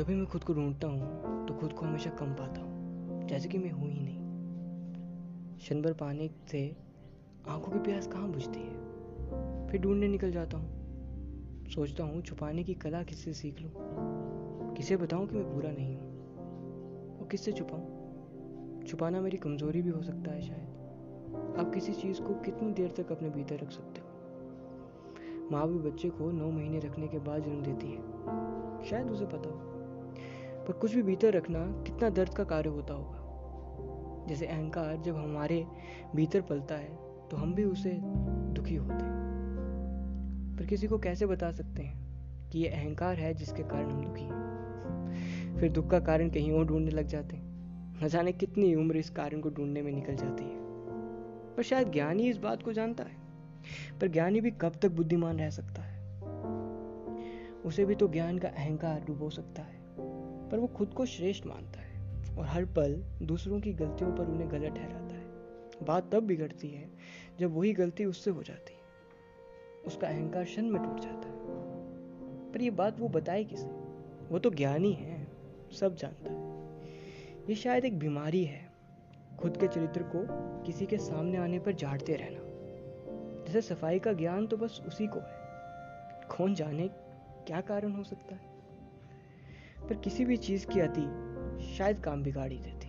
जब भी मैं खुद को ढूंढता हूँ तो खुद को हमेशा कम पाता हूँ, जैसे कि मैं हूँ ही नहीं। क्षण भर पाने से आँखों की प्यास कहाँ बुझती है? फिर ढूँढने निकल जाता हूँ। सोचता हूँ, छुपाने की कला किससे सीख लूँ? किसे बताऊँ कि मैं बुरा नहीं हूँ? और किससे छुपाऊँ? छुपाना मेरी कमज़ोरी भी हो सकता है शायद। आप किसी चीज़ को कितनी देर तक अपने भीतर रख सकते हो? माँ भी बच्चे को नौ महीने रखने के बाद जन्म देती है। शायद उसे पता हो। पर कुछ भी भीतर रखना कितना दर्द का कार्य होता होगा। जैसे अहंकार जब हमारे भीतर पलता है तो हम भी उसे दुखी होते हैं। पर किसी को कैसे बता सकते हैं कि ये अहंकार है जिसके कारण हम दुखी हैं? फिर दुख का कारण कहीं और ढूँढने लग जाते हैं। न जाने कितनी उम्र इस कारण को ढूँढने में निकल जाती है। पर शायद ज्ञानी इस बात को जानता है। पर ज्ञानी भी कब तक बुद्धिमान रह सकता है? उसे भी तो ज्ञान का अहंकार डुबो सकता है। पर वो खुद को श्रेष्ठ मानता है और हर पल दूसरों की गलतियों पर उन्हें गलत ठहराता है। बात तब बिगड़ती है जब वही गलती उससे हो जाती है। उसका अहंकार क्षण में टूट जाता है। पर ये बात वो बताए किसे? वो तो ज्ञानी है, सब जानता है। ये शायद एक बीमारी है, खुद के चरित्र को किसी के सामने आने पर झाड़ते रहना। जैसे सफ़ाई का ज्ञान तो बस उसी को है। कौन जाने क्या कारण हो सकता है? पर किसी भी चीज़ की अति शायद काम बिगाड़ ही देता।